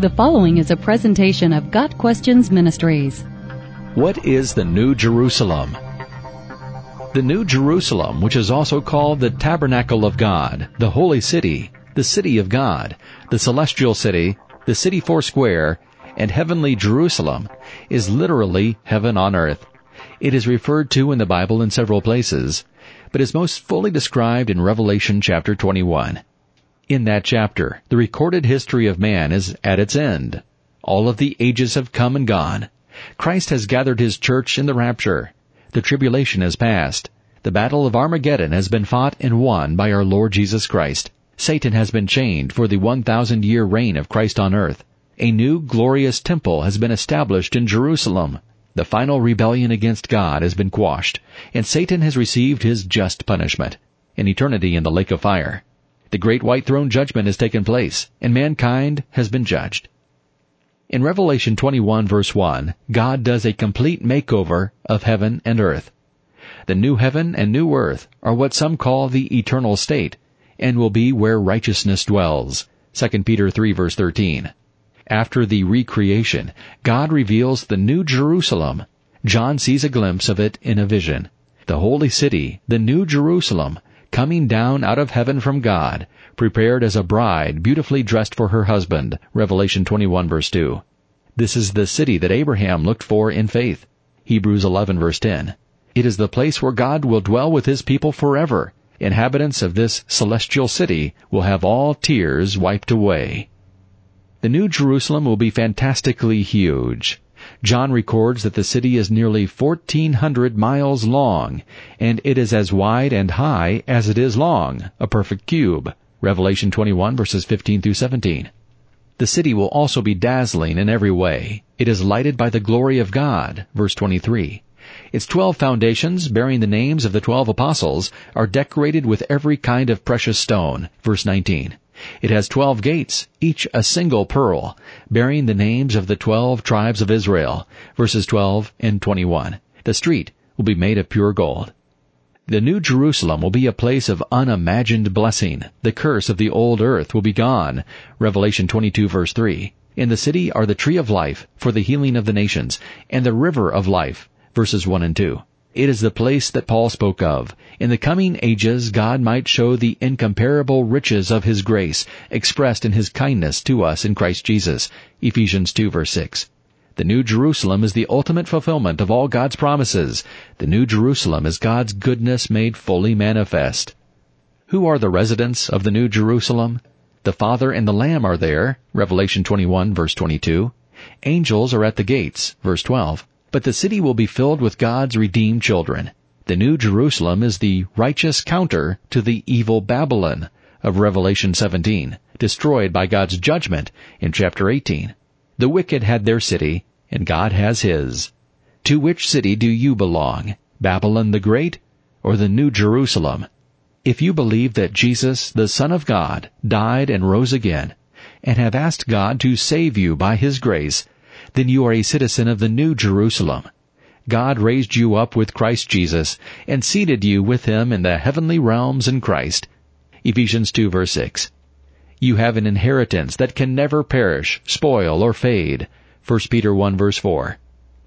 The following is a presentation of Got Questions Ministries. What is the New Jerusalem? The New Jerusalem, which is also called the Tabernacle of God, the Holy City, the City of God, the Celestial City, the City Foursquare, and Heavenly Jerusalem, is literally heaven on earth. It is referred to in the Bible in several places, but is most fully described in Revelation chapter 21. In that chapter, the recorded history of man is at its end. All of the ages have come and gone. Christ has gathered his church in the rapture. The tribulation has passed. The battle of Armageddon has been fought and won by our Lord Jesus Christ. Satan has been chained for the 1,000 year reign of Christ on earth. A new glorious temple has been established in Jerusalem. The final rebellion against God has been quashed, and Satan has received his just punishment, an eternity in the lake of fire. The great white throne judgment has taken place, and mankind has been judged. In Revelation 21 verse 1, God does a complete makeover of heaven and earth. The new heaven and new earth are what some call the eternal state, and will be where righteousness dwells. 2 Peter 3 verse 13. After the recreation, God reveals the new Jerusalem. John sees a glimpse of it in a vision. The holy city, the new Jerusalem, coming down out of heaven from God, prepared as a bride beautifully dressed for her husband. Revelation 21 verse 2. This is the city that Abraham looked for in faith. Hebrews 11 verse 10. It is the place where God will dwell with his people forever. Inhabitants of this celestial city will have all tears wiped away. The New Jerusalem will be fantastically huge. John records that the city is nearly 1400 miles long, and it is as wide and high as it is long, a perfect cube. Revelation 21 verses 15 through 17. The city will also be dazzling in every way. It is lighted by the glory of God, verse 23. Its twelve foundations, bearing the names of the twelve apostles, are decorated with every kind of precious stone, verse 19. It has twelve gates, each a single pearl, bearing the names of the twelve tribes of Israel, verses 12 and 21. The street will be made of pure gold. The New Jerusalem will be a place of unimagined blessing. The curse of the old earth will be gone. Revelation 22 verse 3. In the city are the tree of life for the healing of the nations, and the river of life, verses 1 and 2. It is the place that Paul spoke of. In the coming ages, God might show the incomparable riches of His grace, expressed in His kindness to us in Christ Jesus. Ephesians 2 verse 6. The New Jerusalem is the ultimate fulfillment of all God's promises. The New Jerusalem is God's goodness made fully manifest. Who are the residents of the New Jerusalem? The Father and the Lamb are there, Revelation 21 verse 22. Angels are at the gates, verse 12. But the city will be filled with God's redeemed children. The New Jerusalem is the righteous counter to the evil Babylon of Revelation 17, destroyed by God's judgment in chapter 18. The wicked had their city, and God has his. To which city do you belong? Babylon the Great or the New Jerusalem? If you believe that Jesus, the Son of God, died and rose again, and have asked God to save you by His grace, then you are a citizen of the New Jerusalem. God raised you up with Christ Jesus and seated you with Him in the heavenly realms in Christ. Ephesians 2 verse 6. You have an inheritance that can never perish, spoil, or fade. 1 Peter 1 verse 4.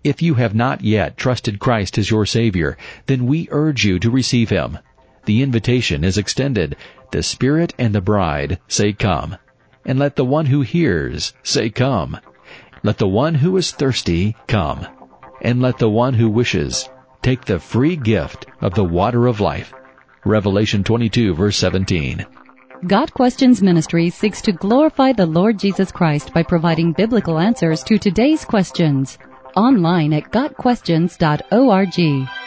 If you have not yet trusted Christ as your Savior, then we urge you to receive Him. The invitation is extended. The Spirit and the bride say come. And let the one who hears say come. Let the one who is thirsty come, and let the one who wishes take the free gift of the water of life. Revelation 22 verse 17. Got Questions Ministry seeks to glorify the Lord Jesus Christ by providing biblical answers to today's questions. Online at GotQuestions.org.